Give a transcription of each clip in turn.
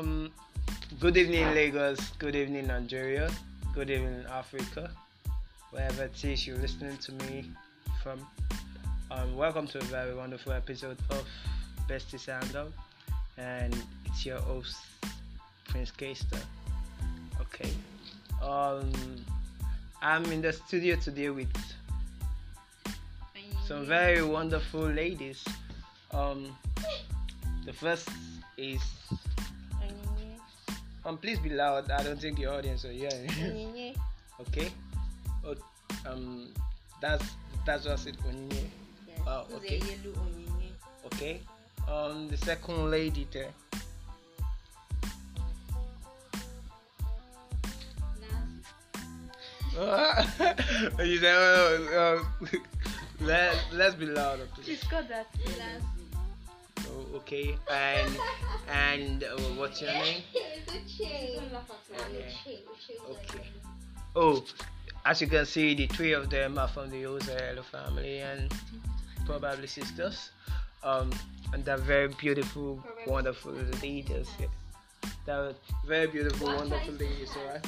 Um, good evening, Lagos. Good evening, Nigeria. Good evening, Africa. Wherever it is you're listening to me from. Um, welcome to a very wonderful episode of Bestie Sound and it's your host, Prince Kester. Okay. Um, I'm in the studio today with some very wonderful ladies. Um, the first is um, please be loud. I don't think your audience will hear. you. okay. Oh, um, that's that's just it. Onyinye. Oh, okay. Okay. Um, the second lady there. you said, oh, oh, let let's be loud. please. She's got that last. Okay. And and uh, what's your name? Okay. Oh, as you can see, the three of them are from the Ozarello family and probably sisters. Um, and they're very beautiful, wonderful leaders. Yeah. They're very beautiful, wonderful ladies, alright?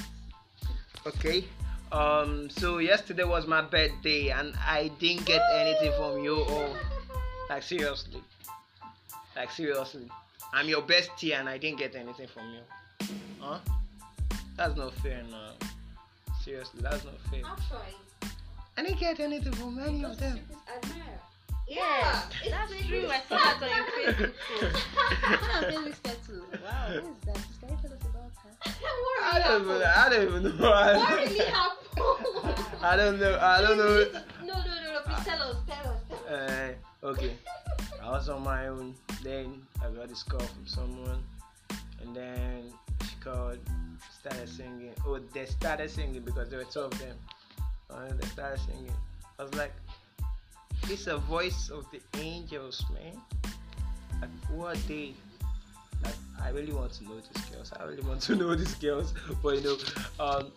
Okay. Um, so yesterday was my birthday and I didn't get anything from you all. Like seriously. Like seriously. I'm your bestie and I didn't get anything from you. Huh? That's not fair now. Seriously, that's not fair. I didn't get anything from any of them. Yeah, that's true. I saw that on your Facebook post. I've been listening to. Wow, who is that? Can you tell us about her? I don't know. I don't even know. What really happened? I don't know. I don't know. No, no, no, no. Please tell us. Tell us. Tell us. Uh, okay. I was on my own. Then I got this call from someone, and then she called, started singing. Oh, they started singing because there were two of them. And they started singing. I was like, "It's a voice of the angels, man. Like, who are they?" Like, I really want to know these girls. I really want to know these girls. But you know, um,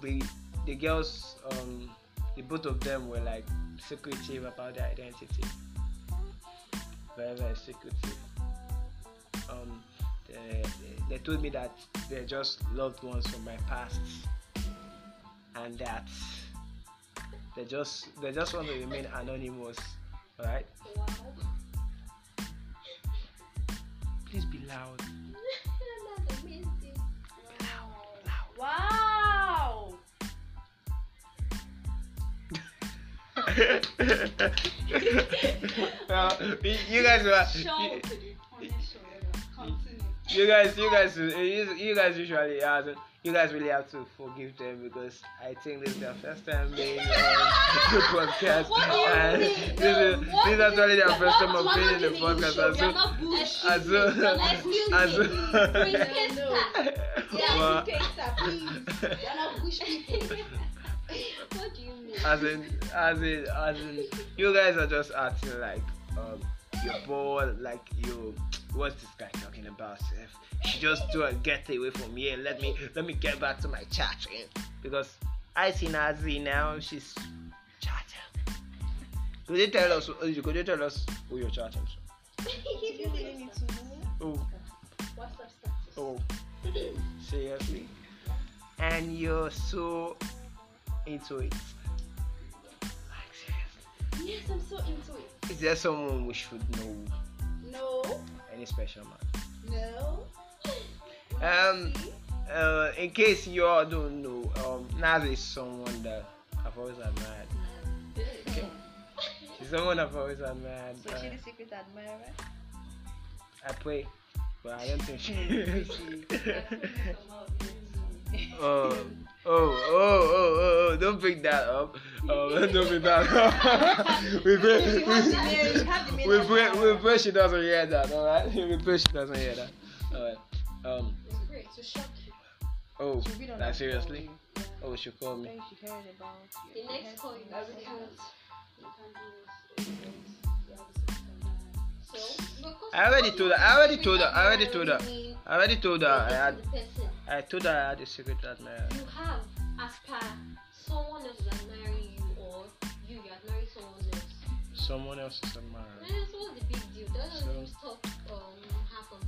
the the girls, um, the both of them were like secretive about their identity very very secretive. Um, they, they told me that they're just loved ones from my past, and that they just they just want to remain anonymous. Alright, Wow. please be loud. Uh, you guys were you, you guys you guys you, guys usually uh, you guys really have to forgive them because I think this is their first time being on the podcast What do you and mean? this is What this is actually their first time of being in the podcast and so mean? You're not bullshitting. and so and so me. Prince Kester. Yeah, Well, What do you mean? as in as in as in you guys are just acting like um you're bored like you what's this guy talking about Seth? She just do a get away from here let me let me get back to my chatting because I see Nazi now she's chatting could you tell us could you tell us who you're chatting to oh What's up, status? oh seriously and you're so into it like Yes, I'm so into it. Is there someone we should know? No, Any special man? no. Um, uh, in case you all don't know, um, Naz is someone that I've always admired. Okay. She's someone I've always admired. She Uh, the secret admirer? I pray, but I don't think she is. oh, oh, oh, oh, oh, oh, don't bring that up. Oh, don't bring that up. we pray, You have the main- you have the main we, we pray, admirer. we pray she doesn't hear that, alright? We pray she doesn't hear that. Alright. Um, It's great to shock oh, She'll like that seriously? Oh, she called me. Then she heard about The next call you I guys I already told you her- I already told her- I already you told her. I already told her I had, the. I told her I had a secret admirer. You have, as per someone else is admiring you, or you, admiring someone else. Someone else is admiring. So what's the big deal? Doesn't So- you stop um, her from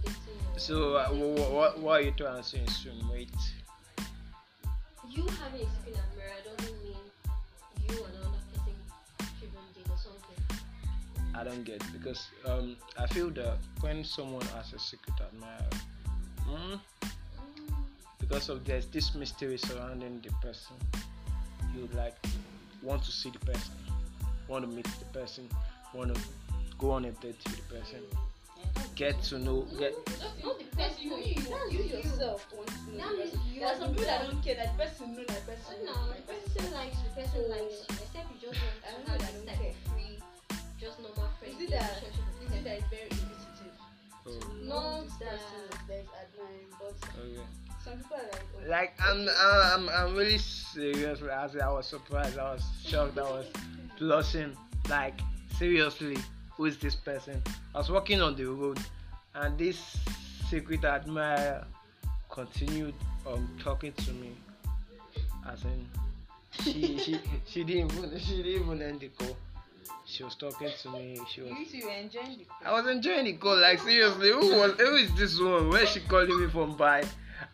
or So uh, what, what, what are you trying to? Wait. you having a secret admirer doesn't don't get because um I feel that when someone has a secret admirer, mm, because of there's this mystery surrounding the person, you like want to see the person, want to meet the person, want to go on a date with the person, get to know, get. Not the person you, you, you, you yourself want to know That the means person. you There are some people that don't care that person know that person. No, the person likes the person likes. Except you just want to know that don't care. Of free, just normal friend Is that relationship with is the that it's very inquisitive? Oh, Not that. person there's admiring, but okay. some people are like, oh, Like I'm, I'm, I'm really serious. As I was surprised, I was shocked, I was blushing. Like seriously, who is this person? I was walking on the road, and this secret admirer continued um talking to me. As in, she, she, she didn't even, she didn't even end the call. She was talking to me. She was. you were enjoying the I was enjoying the call. Like seriously, who was who is this one? Where she calling me from? By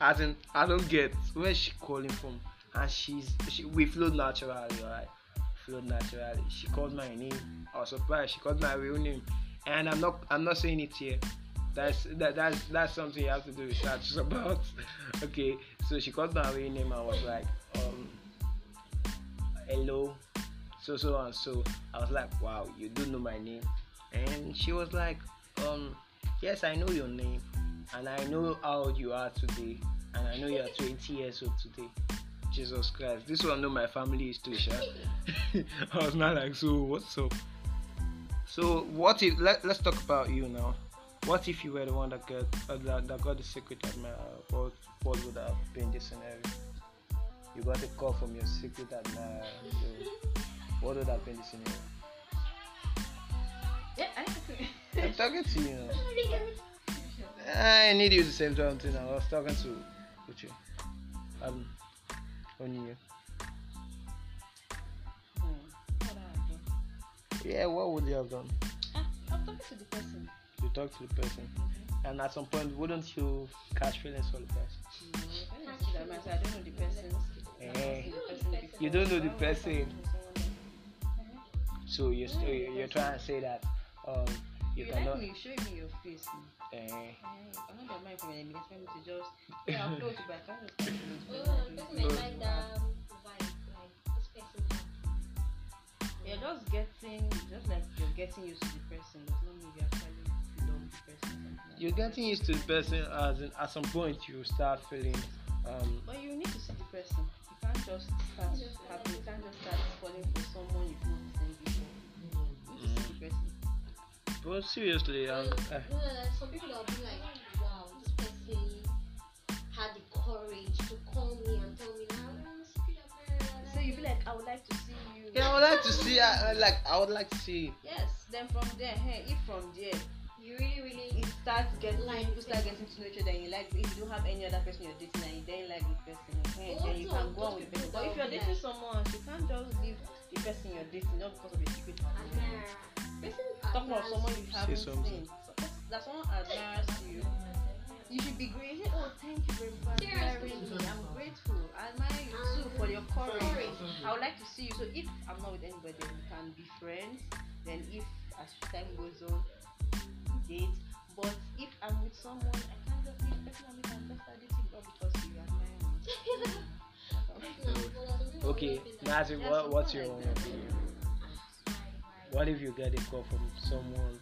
as in I don't get where she calling from. And she's she, we flowed naturally, right? Flowed naturally. She called my name. I was surprised. She called my real name, and I'm not I'm not saying it here. That's that that's that's something you have to do research about. okay, so she called my real name. I was like, um, hello, so so and so. I was like, wow, you do know my name, and she was like, um, yes, I know your name, and I know how old you are today, and I know you are 20 years old today. Jesus Christ, this one know my family is too shy. I was not like, so what's up? So what if let, let's talk about you now. What if you were the one that got uh, that, that got the secret admirer? What what would have been the scenario? You got a call from your secret admirer. So what would been the scenario? Yeah, I I'm talking to you. I need you to say something. now. I was talking to Uche. Um, on you. Yeah, what would you have done? Ah, I'm talking to the person. You talk to the person, and at some point, wouldn't you catch feelings for the person? No, if I don't see that man, I don't know the person. Eh. I've not seen the person before. You don't know the Why would I person. So you're still, you're trying to say that um you You cannot. like me, show me your face. now. Eh, Eh, I'm not that mind from enemy. Expect me to just yeah, I'm close, but I can't just Oh, close. the person might vibe, like this person. You're just getting, just like you're getting used to the person. Does not mean you actually love the person. like you're getting used to the person as in, at some point you start feeling um But you need to see the person. You can't just start having. You can't just start falling for someone you've not seen before. You need to see the person. but seriously um Well, eh, no, no, no, some people that will be like, wow, this person had the courage to call me and tell me now. I'm a secret admirer. So you be like, I would like to see you. yeah I would like to see I, I like I would like to see Yes. Then from there, hey, if from there you really, really it starts getting Like people start getting to know each other and you like if you don't have any other person you're dating and you then like the person hey, then you can go on with the person. But if you're dating someone else, you can't just leave the person you're dating not because of a secret admirer. admire. Person talking about someone you haven't something. seen. So that someone admires you. You should be grateful. Oh, thank you very much for. I'm grateful. I admire you too for your courage. I would like to see you. So if I'm not with anybody, then we can be friends. Then if as time goes on, we date. But if I'm with someone, I can't just leave the person and we can just start dating all because you admire me. okay Nazi Yeah, what, what's your something own opinion what if you get a call from someone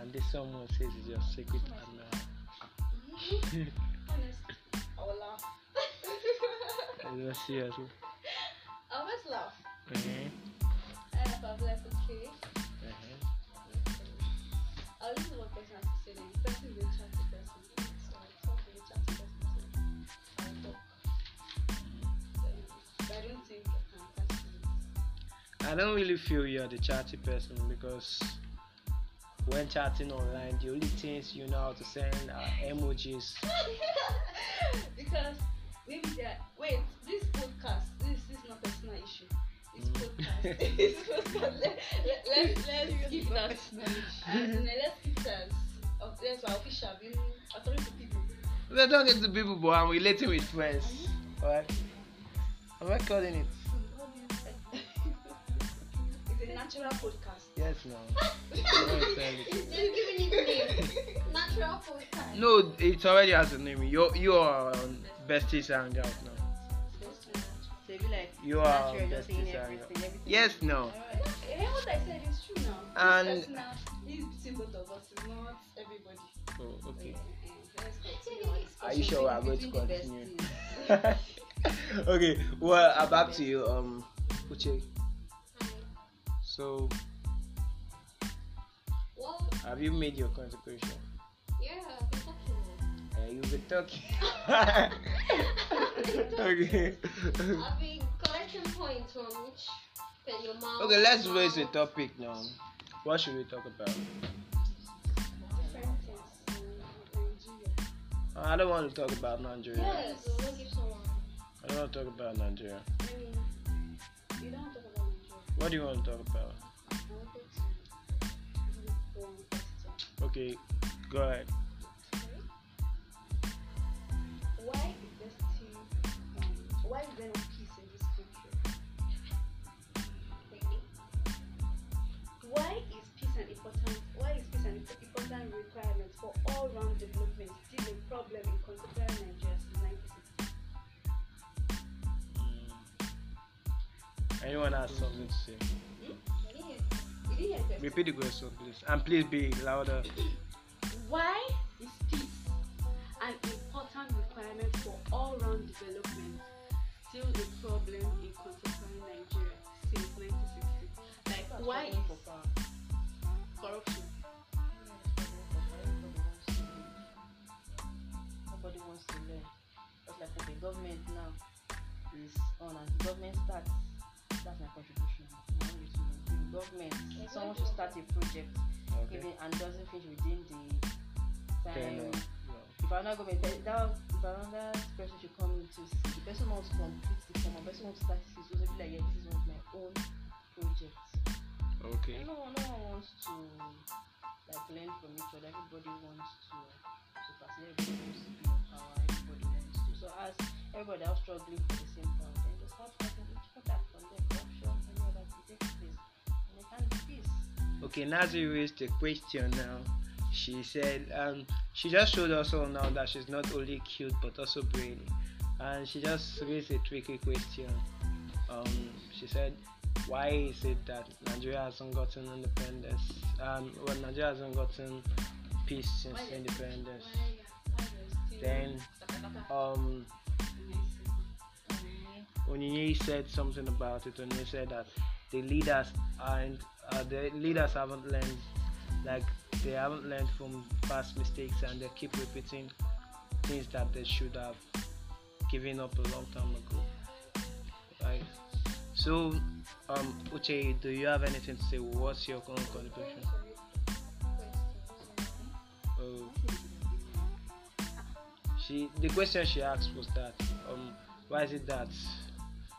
and this someone says it's your secret admirer I will laugh. Are you serious I always laugh. Mhm, And if I'm like, okay. I don't really feel you're the chatty person because when chatting online, the only things you know how to send are emojis. because maybe that wait, this podcast, this is not personal issue. It's Mm. podcast. it's podcast. Let, let, let's let's keep that. And let's keep that. Of that's our official. We- I told We're talking to people, but I'm relating with friends. Alright. Am I calling it? Natural podcast. Yes, no. Don't tell it. Instead giving it name, natural podcast. No, it already has a name. You you are on besties hangout now. So it'd be like You are natural, just saying besties hangout. everything, everything. Yes, no. Alright. Eh, what I said is true now. And- It's personal. It's between both of us. It's not everybody. Oh, okay. Eh, let's continue our Are you sure we are going to Between the continue? okay. Well, uh, back to you, um, Uche. So, Well, have you made your consecration? yeah, I've been talking. Uh, you've been talking. okay. I've been collecting points from each pen your mouth. Okay, let's raise a topic now. What should we talk about? Different things in Nigeria. I don't want to talk about Nigeria. Yes, so don't give someone. I don't want to talk about Nigeria. I mean, you don't talk about Nigeria. What do you want to talk about? Okay, go ahead. Why is there still, um, why is there no peace in this country? Why is peace an important, why is peace an important requirement for all-round development still a problem Anyone has something to say? You didn't hear- you didn't hear the question. Repeat the question, please. And please be louder. Why is peace an important requirement for all-round development still a problem in contemporary Nigeria since 1960? Like, why is corruption? Nobody wants to learn. Just like okay, government now is on and the government starts. That's my contribution. My own little one. Government, someone should start a project Okay. even and doesn't finish within the Okay, time. no. no. If another government, that, that if another person should come into see, the person wants to complete the form, the person wants to start this, so be like, yeah, this is one of my own projects. Okay. No one, no one wants to like learn from each other. Everybody wants to to facilitate. Everybody wants to be. Everybody wants to. So as everybody else struggling for the same power, Okay, Nazi raised a question now. She said, um, she just showed us all now that she's not only cute but also brainy. And she just raised a tricky question. Um, she said, why is it that Nigeria hasn't gotten independence? Um, well, Nigeria hasn't gotten peace since independence. Then, um, Onyinye said something about it. Onyinye said that the leaders aren't, uh, the leaders haven't learned, like they haven't learned from past mistakes, and they keep repeating things that they should have given up a long time ago. Right. So, um, Uche, do you have anything to say? What's your own contribution? Oh. She, the question she asked was that, um, why is it that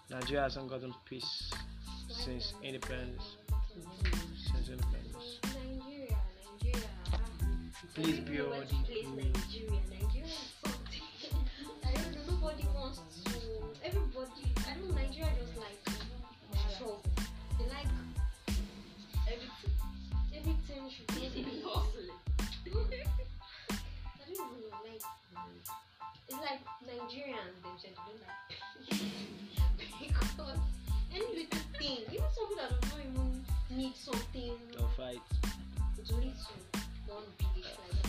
Nigeria hasn't gotten peace since independence? Since independence. Nigeria, Nigeria. Please be Everywhere audible. place Nigeria, Nigeria is something. I don't know. Nobody wants to. Everybody. I don't. Nigeria just like trouble. They like everything. Everything should be hustling. I don't even know. Like it's like Nigerians themselves don't like because any little thing, even something that does not even need something No fight. to lead to.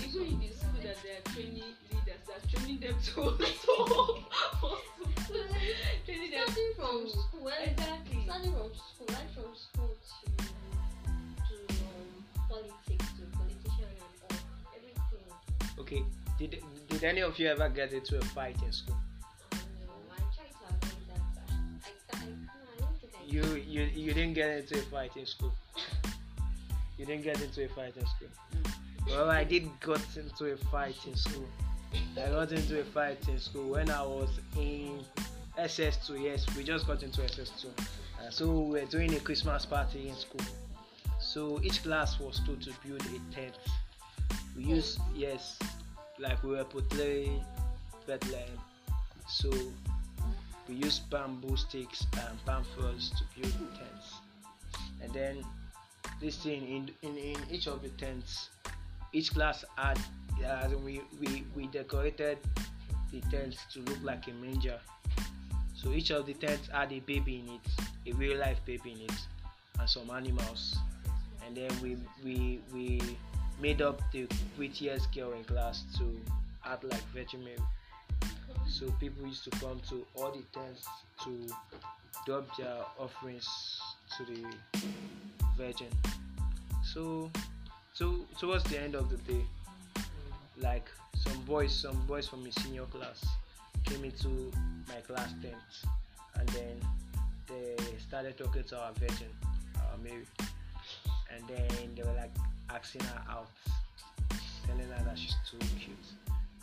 Even in the school that they are training leaders, they are training them to also training them starting from school Exactly. starting from school right from school to to um, politics to politician and all everything Okay. Did did any of you ever get into a fight in school? You you you didn't get into a fight in school. You didn't get into a fight in school. Well, I did got into a fight in school. I got into a fight in school when I was in SS2. Yes, we just got into SS2. Uh, so we were doing a Christmas party in school. So each class was told to build a tent. We used yes, like we were portraying Bethlehem. So we use bamboo sticks and fronds to build the tents. And then this thing in, in, in each of the tents, each class had uh, we, we, we decorated the tents to look like a manger. So each of the tents had a baby in it, a real life baby in it, and some animals. And then we we we made up the prettiest girl in class to act like Virgin Mary. So people used to come to all the tents to drop their offerings to the Virgin. So, so towards the end of the day, like some boys, some boys from my senior class came into my class tent, and then they started talking to our Virgin, our Mary, and then they were like asking her out, telling her that she's too cute.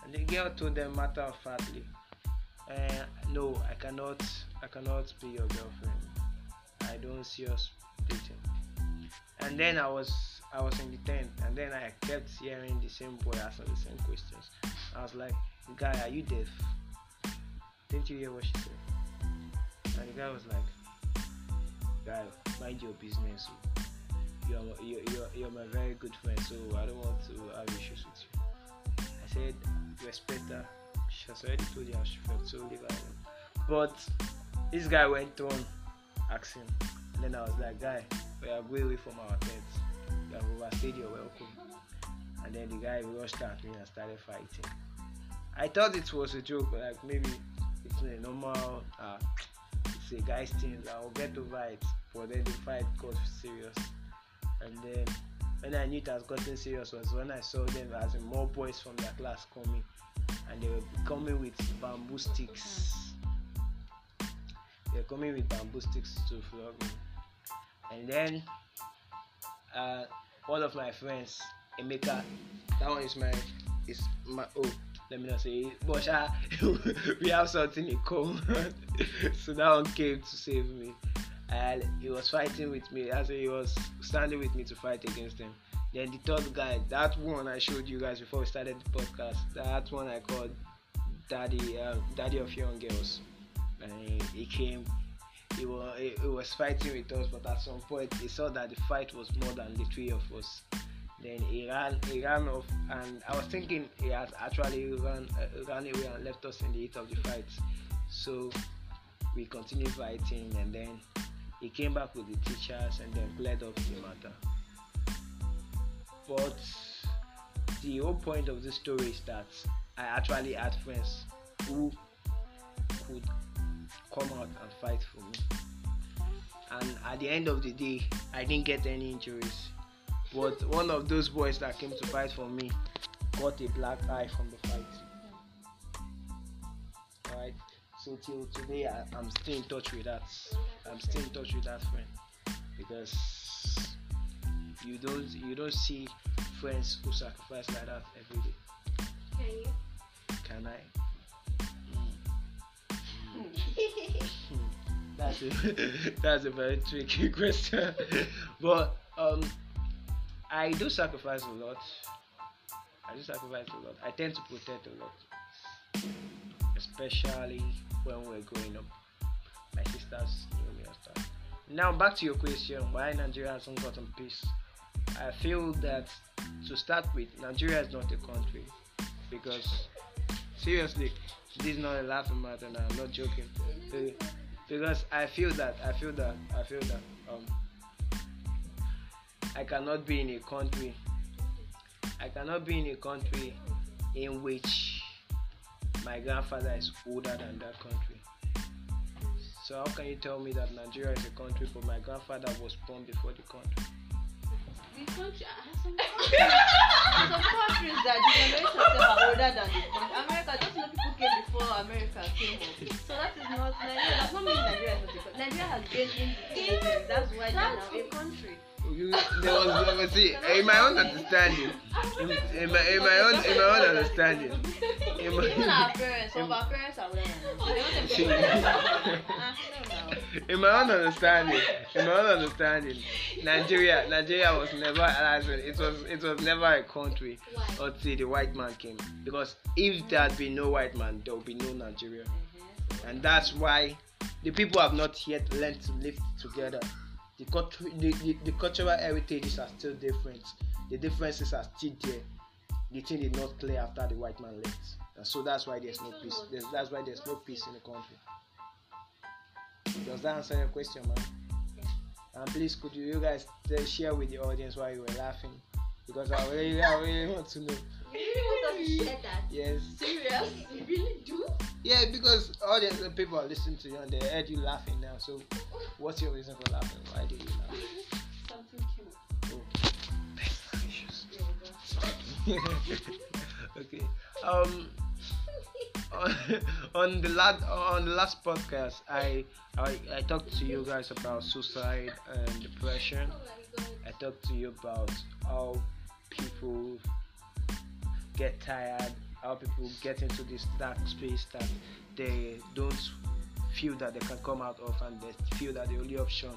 And the girl told them matter of factly, uh, no, I cannot, I cannot be your girlfriend. I don't see us dating. And then I was, I was in the tent, and then I kept hearing the same boy asking the same questions. I was like, guy, are you deaf? Didn't you hear what she said? And the guy was like, guy, mind your business. oh. You're, you're, you're, my very good friend, so I don't want to have issues with you. I said, respect her. She has already told you how she felt, so leave her alone. But this guy went on asking. And then I was like, guy, we are going away from our tents. You have overstayed your welcome. And then the guy rushed at me and started fighting. I thought it was a joke, like maybe it's a normal, uh, it's a guy's thing, I'll get over it. But then the fight got serious. And then when I knew it has gotten serious was when I saw them as more boys from their class coming and they were coming with bamboo sticks. They were coming with bamboo sticks to flog me. And then uh, one of my friends, Emeka, that one is my is my oh let me not say it, but sha, we have something in common. so that one came to save me. And he was fighting with me, as he was standing with me to fight against them. Then the third guy, that one I showed you guys before we started the podcast, that one I called Daddy, uh, Daddy of Young Girls. And he, he came, he was, he, he was fighting with us, but at some point he saw that the fight was more than the three of us. Then he ran, he ran off, and I was thinking he had actually run, uh, ran away and left us in the heat of the fight. So we continued fighting, and then he came back with the teachers and then cleared up the matter. But the whole point of this story is that I actually had friends who could come out and fight for me. And at the end of the day, I didn't get any injuries. But one of those boys that came to fight for me got a black eye from the fight. Alright. So till today, I, I'm still in touch with that. I'm still in touch with that friend because you don't you don't see friends who sacrifice like that every day. Can you? Can I? Hmm, That's a that's a very tricky question, but um, I do sacrifice a lot. I do sacrifice a lot. I tend to protect a lot, especially when we're growing up. My sisters knew me and stuff. Now back to your question: Why Nigeria hasn't gotten peace? I feel that to start with, Nigeria is not a country because seriously, this is not a laughing matter. Now I'm not joking. Because I feel that I feel that I feel that um I cannot be in a country. I cannot be in a country in which my grandfather is older than that country. So how can you tell me that Nigeria is a country but my grandfather was born before the country? The country has some Some countries that the generations are older than the country. America, just know people came before America came up. So that is not Nigeria. Does not mean Nigeria is not a country. Nigeria has gained independence. That's why they are now a country. You, there was there was see in my own understanding in, in my in my own in my own understanding in my Even our parents, some of our parents are older than us. So they want them to See. No, no. in my own understanding, in my own understanding, Nigeria, Nigeria was never as in, it was it was never a country Why? until the white man came. Because if there had been no white man, there would be no Nigeria, mm-hmm. and that's why the people have not yet learned to live together. The, cultu- the, the, the cultural heritages are still different. The differences are still there. The thing did not clear after the white man left, and so that's why there's no peace. There's, that's why there's no peace in the country. Does that answer your question, man? And please, could you, you guys share with the audience why you were laughing? Because I really, I really want to know. You really want us to share that? Yes. Serious? You really do? Yeah, because audience and people are listening to you and they heard you laughing now. So, what's your reason for laughing? Why do you laugh? Something cute. Oh god. Okay. Um. On, the last on the last podcast, I, I I talked to you guys about suicide and depression. I talked to you about how people get tired, how people get into this dark space that they don't feel that they can come out of, and they feel that the only option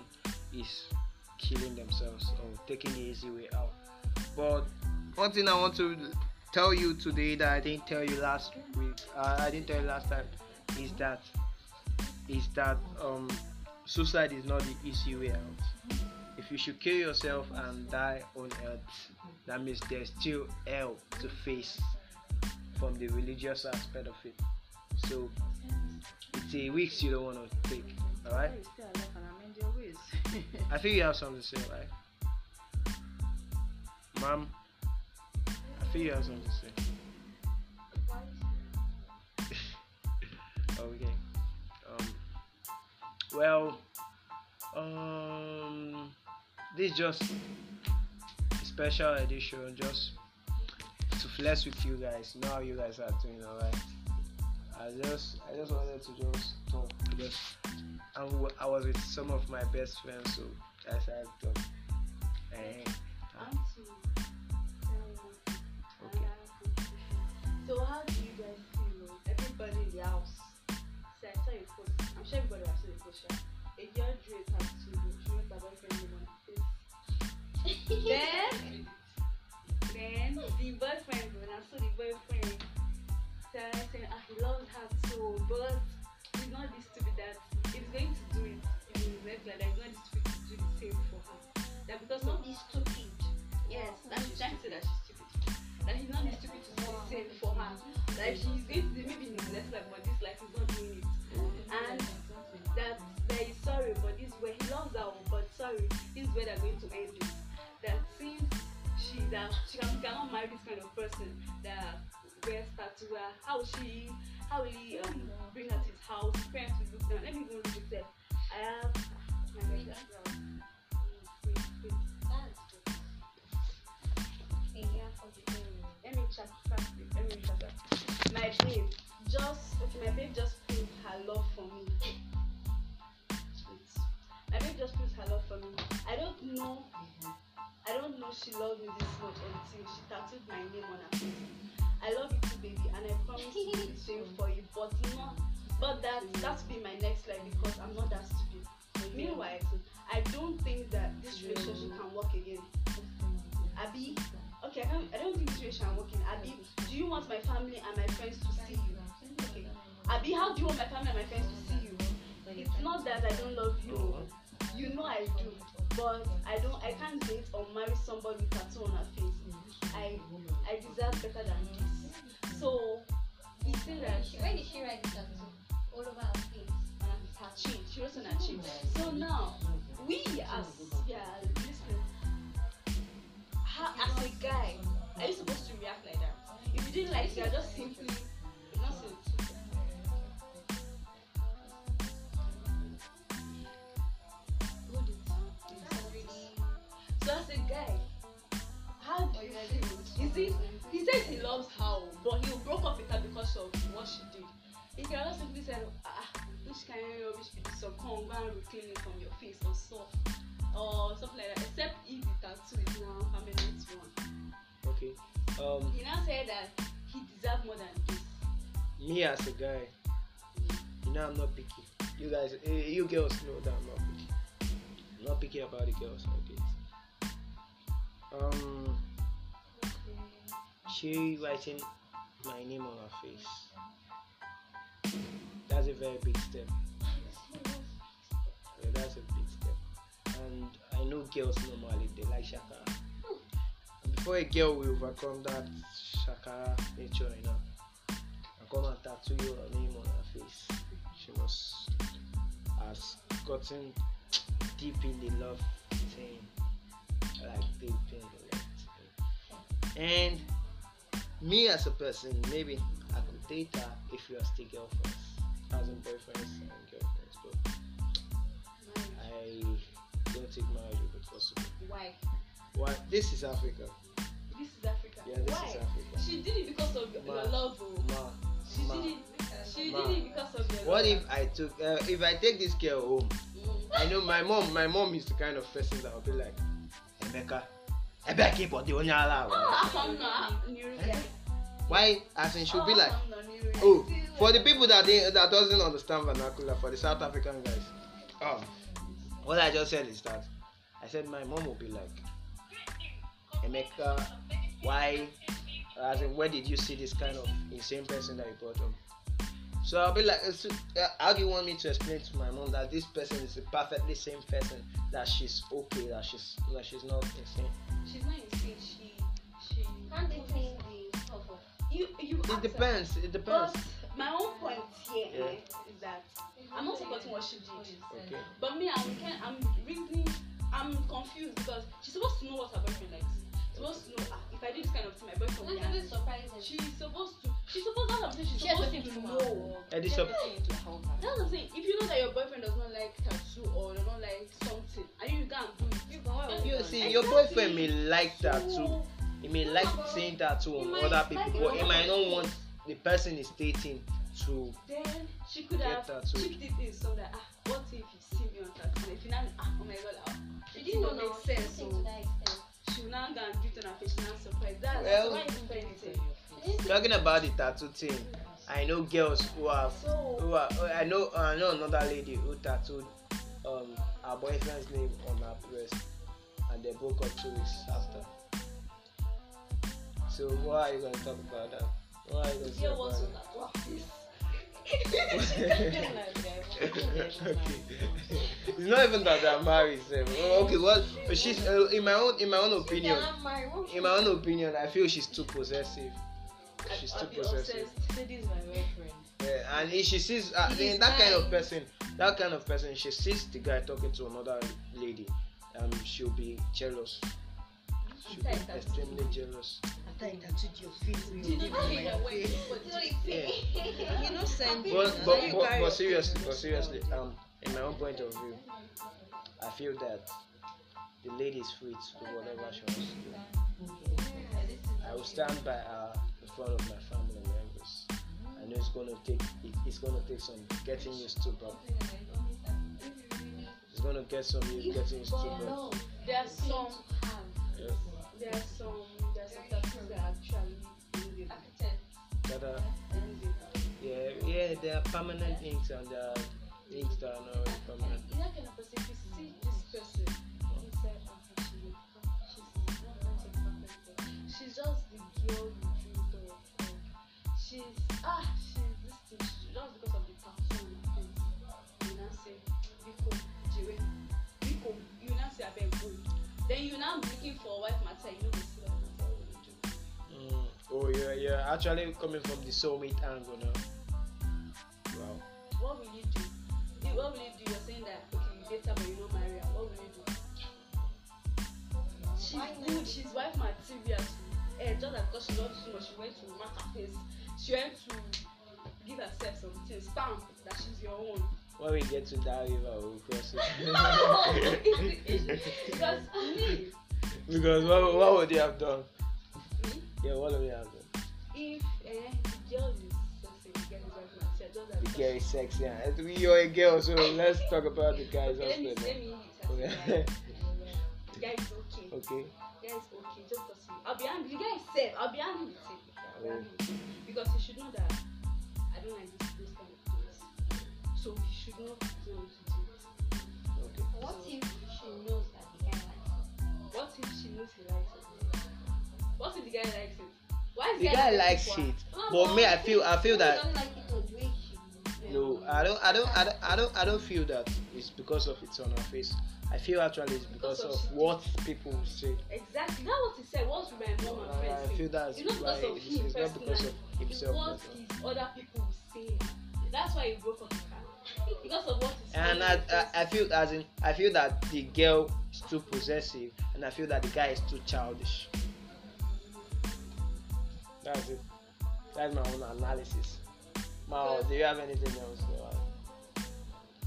is killing themselves or taking the easy way out. But one thing I want to tell you today that I didn't tell you last week, uh, I didn't tell you last time, is that is that um, suicide is not the easy way out if you should kill yourself and die on earth, that means there's still hell to face from the religious aspect of it. So it's a risk you don't want to take. Alright? You're still alive and I'm in your ways. I think you have something to say, right? Mom, I think you have something to say. okay. Um, well, um, this is just a special edition, just to flex with you guys. Know how you guys are doing, alright? I just, I just wanted to just talk because I, w- I was with some of my best friends, so I started talk. Eh, I want to So how do you guys feel? Everybody in the house. See, I saw a post. I'm sure everybody has seen the post. yeah? A girl drew a tattoo. She wrote her boyfriend name on her face. Then, then the boyfriend, when I saw the boyfriend, started saying, ah, he loves her too, but he's not this stupid that he's going to do it in his life like. He's not this stupid to do the same for her. That because of Not be stupid. Yes, trying to say that she's That he's not this stupid to the same for her. That she's going to maybe in his next life, but this life he's not doing it. And that that he's sorry, but this is where he loves her, but sorry, this is where they're going to end it. That since she that she can, cannot marry this kind of person that wears tattoo, uh, how she how will he um, bring her to his house? Parents will look down. Let me go look it. I have my background. My babe just. My babe just proved her love for me. My babe just proved her love for me. I don't know. I don't know she loved me this much until she tattooed my name on her face. I love you too, baby, and I promise to do the same for you. But not. But that that's be my next life because I'm not that stupid. Meanwhile, I don't think that this relationship can work again. Abi, okay, I, can't, I don't think this relationship can work in. Abi, do you want my family and my friends to see you? Okay. Abi, how do you want my family and my friends to see you? It's not that I don't love you. Oh. You know I do. But I don't I can't date or marry somebody with tattoo on her face. I I deserve better than this. So he said that She, when did she write the tattoo? All over her face. on her chin. She wrote on her chin. So now we as yeah, listening, how as a guy, are you supposed to react like that? If you didn't like it, you're just simply not so as a guy, how do you feel? Is it he says he loves her, but he broke up with her because of what she did. He can also simply say, ah, which kind of rubbish be? So come and reclaim it from your face or so, or something like that. Except if the tattoo is now permanent one. Okay. Um, He now said that he deserved more than this. me as a guy, you know I'm not picky. You guys, eh, you girls know that I'm not picky. I'm not picky about the girls date. Um, she writing my name on her face. That's a very big step. Yeah, that's a big step. And I know girls normally they like shakara. And before a girl will overcome that shakara nature in her, and come and tattoo your name on her face, she must has gotten deep in the love thing, like deep in the love thing. And me as a person, maybe I could date her if we are still girlfriends, as in boyfriends and girlfriends. But I don't think marriage will be possible. Why? Why? This is Africa. This is Africa. Yeah, this Why? is Africa. She did it because of your, your love. Oh. Ma, She ma. did it. She Ma. did it because of your What love. if I took? Uh, if I take this girl home? I know my mom. My mom is the kind of person that will be like, Emeka, Emeka on the now, Niru. Why? As in, she'll be Ah, like, come now, Niru. oh, for the people that didn't- that doesn't understand vernacular, for the South African guys, um, what I just said is that I said my mom will be like, Emeka, why? As in, where did you see this kind of insane person that you brought home? So I'll be like, so, uh, how do you want me to explain to my mom that this person is a perfectly same person, that she's okay, that she's that she's not insane? She's not insane. She, she. Can't they clean the stuff? You, you. It depends. It depends. But my own point here Yeah. is that I'm not supporting what she did. Okay. But me, I'm kind, I'm reasoning, I'm confused because she's supposed to know what her boyfriend likes. Supposed to know ah, if I do this kind of thing, my boyfriend will be Don't angry. be surprised. She's supposed to. She's supposed. That's what I'm saying. She's She supposed to to know. Eh, this up- to help. That's what I'm saying. If you know that your boyfriend does not like tattoo or does not like something, and you go and do it, You go on. You see, your boyfriend may like that too. So, He may like seeing tattoo He on other people, it but he on might not want the person he's dating to. then she could Get have tattooed. checked it in so that ah, what if you see me on tattoo? And if you now ah, oh my god, ah, She it didn't know didn't make sense. So to that she will now go and do it on her face. She now surprised. That's Well- why it's painting. She Talking about the tattoo thing, I know girls who have, So who are, I know, I know another lady who tattooed um her boyfriend's name on her breast, and they broke up two weeks after. So what are you gonna talk about that? What are you gonna say here about was it? that wow, this. okay. It's not even that they're married. sef. Oh, Okay, well, but she's uh, in my own in my own opinion. they're not married, what In my own opinion, I feel she's too possessive. She's too possessive. obsessed. This is my boyfriend. Yeah, and if she sees uh, It then is that kind of person, that kind of person, she sees the guy talking to another lady, um, she'll be jealous. She'll be After I tattoo. extremely jealous. After I tattooed your face, you Did you did see the way face. people It's only Yeah. You know, send But but but, but seriously, but seriously, um, in my own point of view, I feel that the lady is free to do whatever she wants to do. I will stand by her in front of my family members. I know it's gonna take it, it's gonna take some getting used to, but it's gonna get some getting used to, but No. There's some yeah, there's some some tattoos that are are, yeah, yeah, there are permanent inks and are inks that are not permanent. Actually, coming from the soulmate angle now. Wow. What will you do? What will you do? You're saying that okay, you date her but you don't marry her. What will you do? She's Why good. She's wife material too. Eh, just like because she loves you so much, she went to mark her face. She went to give herself something, stamp that she's your own. When we get to that river, we'll cross it. because me, because what, what would you have done? me, Yeah, what would you have done? Material, just like The sexy. And you're a girl, so let's talk about the guy's Okay, let me let me Okay. okay. Guy is okay. Okay. Guy is okay, just because he, I'll be angry. The guy is safe. I'll be angry with him. I'll be Oh. angry with him. Because he should know that I don't like this, this kind of things. So he should not go into it. Okay. What if she knows that the guy likes it? What if she knows he likes it? What if the guy likes it? Why is The guy likes it, but me, I feel, I feel that like no, I don't, I don't, I don't, I don't, I don't feel that it's because of it's on her face. I feel actually it's because Because of of what people say. Exactly. That's what he said. What's my mom and I friends say? feel that's It's not because of him it's not because of himself. what other people say. That's why he broke up with. Because of what he. And I, I, I feel as in, I feel that the girl is too possessive, and I feel that the guy is too childish. That's it. That's my own analysis. Mao, do you have anything else? to add?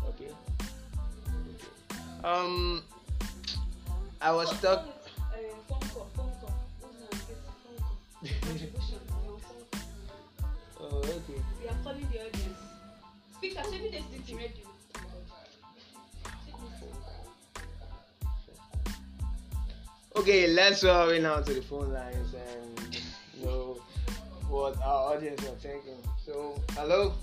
Okay. okay. Um, I was stuck. Uh, phone call, phone call. Who's my guest? Phone call. Contribution, phone call. Oh, okay. We are calling the audience. Speaker, show me this thing radio. Okay, let's go right now to the phone lines and know what our audience are thinking. So, hello.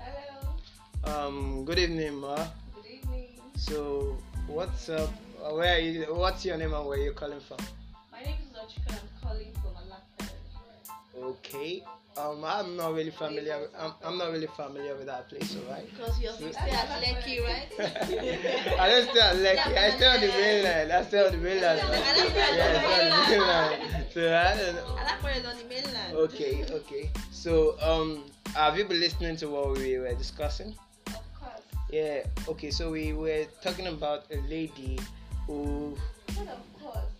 Hello. Um, good evening, ma. Good evening. So, what's up? Uh, Where are you? What's your name and where are you calling from? My name is Ochika. I'm calling from Alaka. Okay. Um, I'm not really familiar. With, I'm, I'm not really familiar with that place, alright. Because you're still stay at Lekki, right? I don't stay on Lekki. I stay on the mainland. I stay on the mainland. I don't stay on the Yeah, I stay on the mainland. So I don't know. On the mainland. Okay, okay. So, um, have you been listening to what we were discussing? Of course. Yeah. Okay. So we were talking about a lady who. But of course.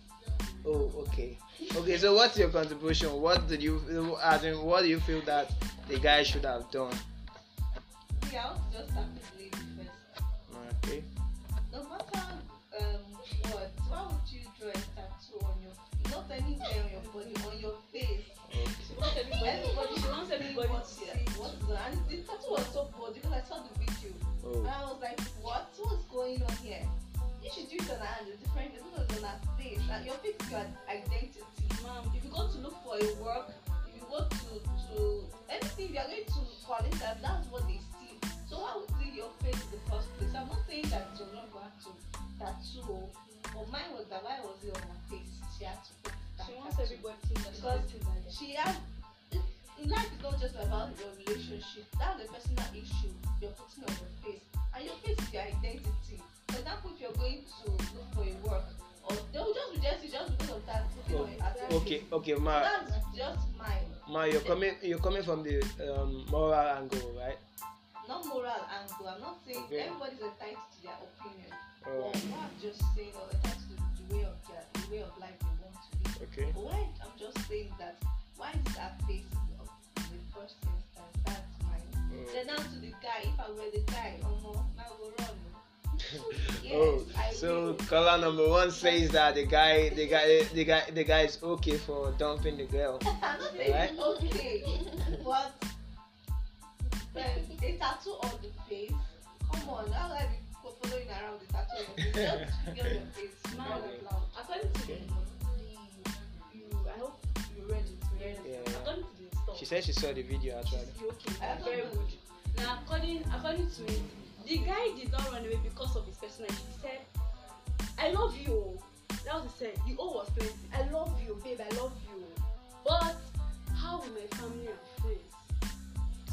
Oh, okay. Okay. So what's your contribution? What did you? As in, what do you feel that the guy should have done? Yeah, just start with the lady first. Okay. She wants everybody, Everybody she wants everybody to see see what's going on. And the tattoo was so bold because I saw the video. Oh. And I was like, what? What's going on here? You should do it on her hand, a different thing. This was on her face. And your face is your identity. Mom, If you go to look for a work, if you go to to anything, if you are going to for an interview, that's what they see. So why would you your face in the first place? I'm not saying that it was not going to tattoo, oh, but mine was that why was it on her face? She had to put that she wants tattoo. everybody to know Because that She had life is not just about your relationship. That's a personal issue you're putting on your face. And your face is your identity. For example, if you're going to look for a work, or they will just reject you just because of that looking Oh, on your identity. Okay. Okay, So Ma. that's just mine. Ma, you're coming. You're coming from the um, moral angle, right? Not moral angle. I'm not saying Okay. everybody's entitled to their opinion. Oh. But what I'm just saying, or entitled to the way of their, the way of life they want to live. Okay. But why I'm just saying that why is that face of the first instance? That's mine. Oh. Then now to the guy, if I were the guy, oh no, now go run. Yes, oh, I so will. caller number one says that the guy, the guy, the guy, the guy is okay for dumping the girl. I'm not saying Right? okay, but um, a tattoo on the face. Come on, how I be following around with tattoo on the face? Just figure your face. Mom, Roll it loud. according to the, Okay. the said she saw the video actually. Okay? I don't Very good. Now, according according to it, the guy did not run away because of his personality. He said, "I love you." That was he said. The O was plenty. I love you, babe. I love you. But how will my family and friends?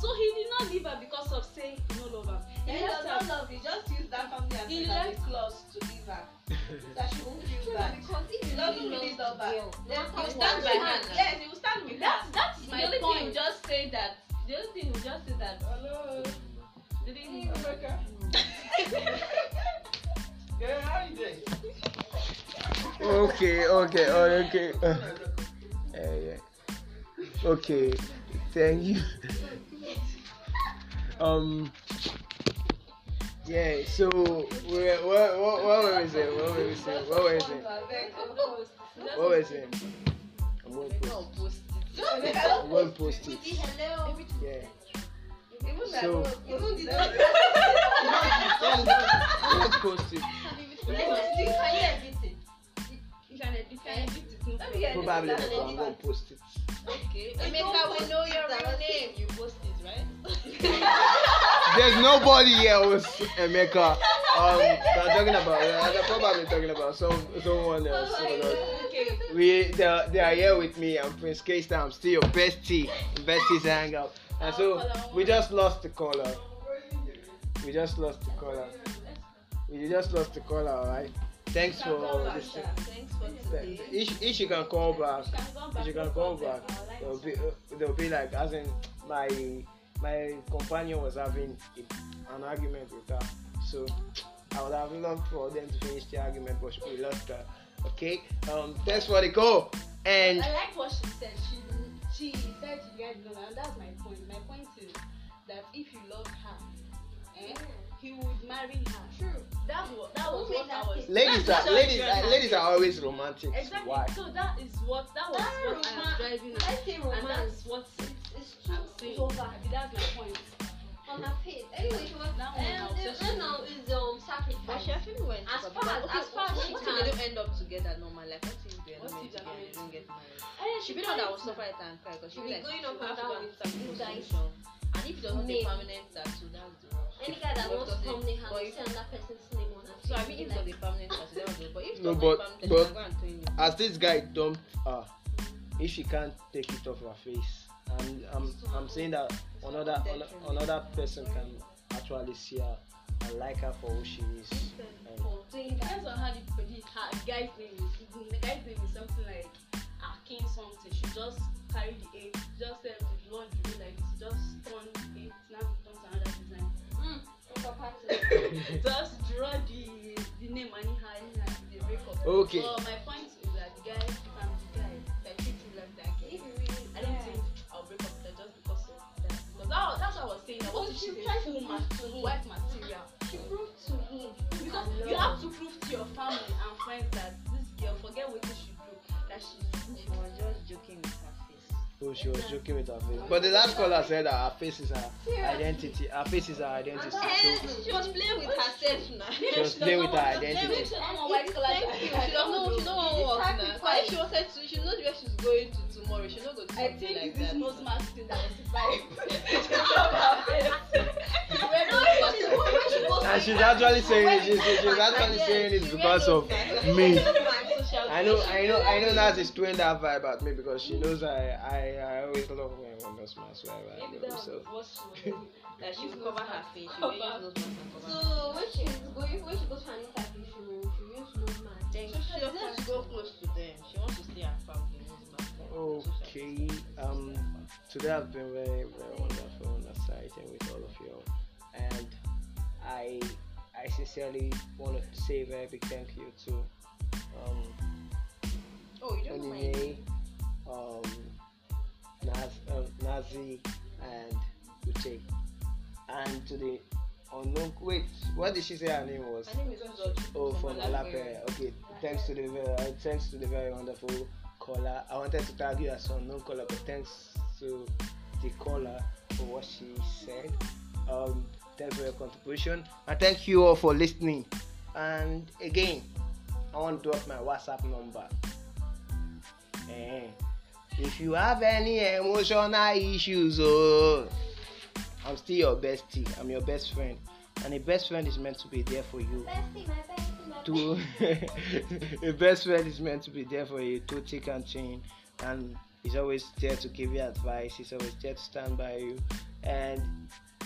So he did not leave her because of saying he no love her. He He does not love you. Just use that family as He as a left- clause to leave her. That she won't feel bad. because if You you love really love her. Then you matter stand by her. Yes, you stand with That's her. That's The my only thing point. you just say that. The only thing you just say that. Hello. Didn't Yeah, how you doing? Okay, okay, oh, okay. Yeah, yeah. Okay, thank you. Um. Yeah. So, we what, what, what were we saying? What were we saying? What were we saying? What were we saying? I'm going to post. I'm going to post it. Yeah. So- even the I'm going to post it. Can you edit it? Can edit can edit it. No Let me get problem. Probably That's I'm gonna post it. Okay. Emeka, we know your real name. You post it, right? There's nobody here who's Emeka. Um, I'm talking about. I'm probably talking about some someone else. because Okay. We they are, they are here with me. I'm Prince K Star. I'm still your bestie. Besties hang out. And so we just lost the caller. We just lost the caller. We just lost the caller, alright? Thanks for listening. Thanks for today. If, if you can call back, She can come back. if you can no call back, there will be uh, there'll be like as in my my companion was having an argument with her, so I would have loved for them to finish the argument, but we lost her. Okay, um, thanks for the call, and I like what she said. She she said you guys know, and that's my point. My point is that if you love her, eh, he would marry her. True. That's what that was what I was. ladies That's are ladies are, ladies are always romantic. Exactly. Why? So that is what that was That what I was romance- driving Let's at, say and romance. that's what It's too it's over. That's my point. On her face. Anyway, she was. That one And now, the obsession. right now is um But she sacrifice. actually went As far as- okay, as far as what she if can. they don't end up together normal? Like, what if they are What not if they're together and they not don't get married? And She be the one that will suffer it and cry because she She'll be be like, going she up have and to down go with after you solution. And if it does not take Name. permanent tattoo, that's the worst. Any guy that wants to because come it- near her but will if- say person's name on her So I mean, be if it's like, a permanent tattoo, that was good. But if it's No, not but- permanent, but- she can go and turn you. As this guy dumped her, if she can't take it off her face, and I'm I'm saying that another another person can actually see her and like her for who she is. And for doing that. Depends on how the, the her guy's name is. The guy's name is something like Akin something. She just carry the eight. Just said just draw the the name anyhow, anyhow the breakup. Okay. So my point is that the guy, if I'm the guy, that treat you like that, If you really, I don't yeah. think I'll break up with her just because of that. Because that, that's what I was saying. That what But if she she's tried a to full prove to ma- him. white material? She proved to him. Because you have to prove to your family and friends that this girl forget what she do, that she's She was just oh, she was joking with her face. But the last caller said that her face is her identity. Her face is her identity. So eh, she was playing with herself now. she was playing with her identity. She don't want white collar. Thank you. She don't know. She don't want work now. But she wanted to, she knows where she's going to tomorrow. She not go to I think like this that. nose mask thing that was the vibe. And she's actually saying it. She's, she's actually saying it because of me. I know, I know, I know that is doing that vibe at me because she knows I, I, I always love when one does my swear. Maybe that So, was what she was That she will cover her face. She will use nose mask and cover So when she's going, when she goes for an interview, she will, she will use nose mask. Then she wants to go close to them. She wants to stay her family. Nose mask. okay. Um, today has been very, very wonderful and exciting with all of you, and I, I sincerely want to say a very big thank you to, um, Oh, you don't know my name. Onyinye, um, Naz, uh, Nazi, and Uche, and to the unknown. Wait, what did she say her name was? Her name is Oh, from Alape. Alape. Okay, thanks to the very, uh, thanks to the very wonderful caller. I wanted to tag you as unknown caller, but thanks to the caller for what she said. Um, thanks for your contribution, and thank you all for listening. And again, I want to drop my WhatsApp number. Eh, if you have any emotional issues, oh, I'm still your bestie. I'm your best friend, and a best friend is meant to be there for you. Bestie, my bestie, my to a best friend is meant to be there for you to thick and thin and he's always there to give you advice. He's always there to stand by you. And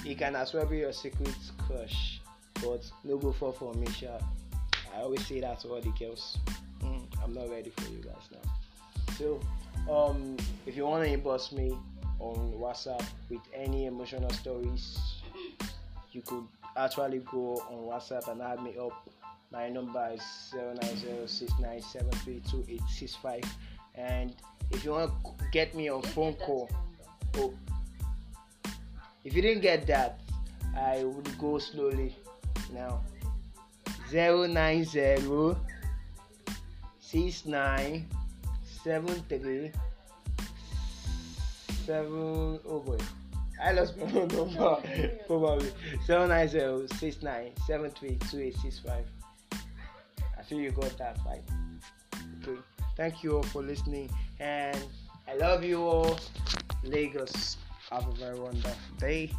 he can as well be your secret crush. But no go fall for me sure. i always say that to all the girls. Mm, i'm not ready for you guys now so um if you want to inbox me on whatsapp with any emotional stories you could actually go on whatsapp and add me up. My number is 09069732865 and if you want to get me on phone call oh if you didn't get that i would go slowly. Now 090 69 73 7 oh boy I lost my phone number probably 090 69 73 2865 I feel you got that right. Okay. Thank you all for listening, and I love you all. Lagos, have a very wonderful day.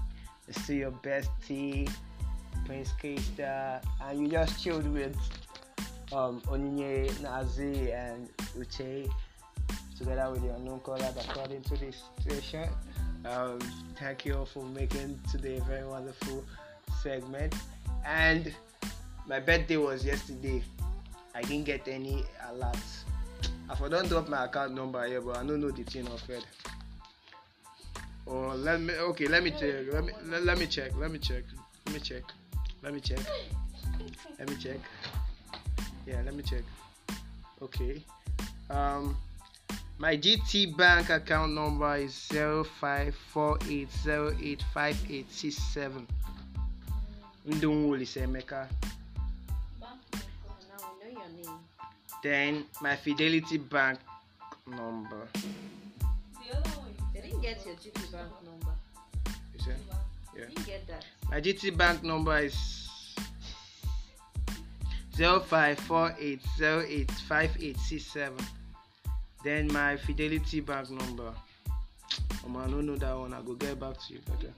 Still your bestie, Prince Kista, and you just chilled with um, Onyinye, Nazi, and Uche together with your known collab according to this situation. Um, thank you all for making today a very wonderful segment. And my birthday was yesterday. I didn't get any alerts. I forgot don't drop my account number here, but I don't know the thing of it. Or let me okay, let me check. Let me let, let me check. Let me check. Let me check. Let me check. Let me check. Yeah, let me check. Okay. Um my GT Bank account number is 0548085867. Ndunwuli Semeka. Now we know your. Then my Fidelity Bank number. The other one They didn't get your GT bank number. You see? They didn't get that. My GT Bank number is 0548085867. Then my Fidelity Bank number. Um, I don't know that one. I'll go get back to you. Okay.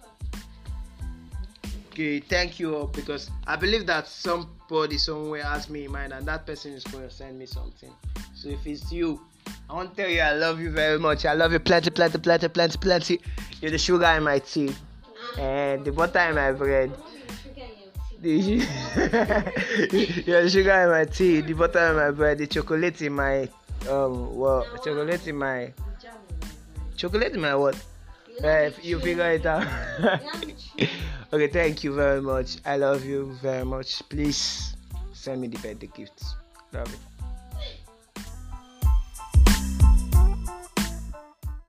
Okay, thank you all because I believe that somebody somewhere has me in mind and that person is going to send me something. So if it's you, I want to tell you I love you very much. I love you plenty, plenty, plenty, plenty, plenty. You're the sugar in my tea and the butter in my bread. Sugar in your tea. The the sugar in my tea, the butter in my bread, the chocolate in my um well, chocolate in my chocolate in my what? Uh, you figure it out. Okay, thank you very much. I love you very much. Please send me the birthday gifts. Love you.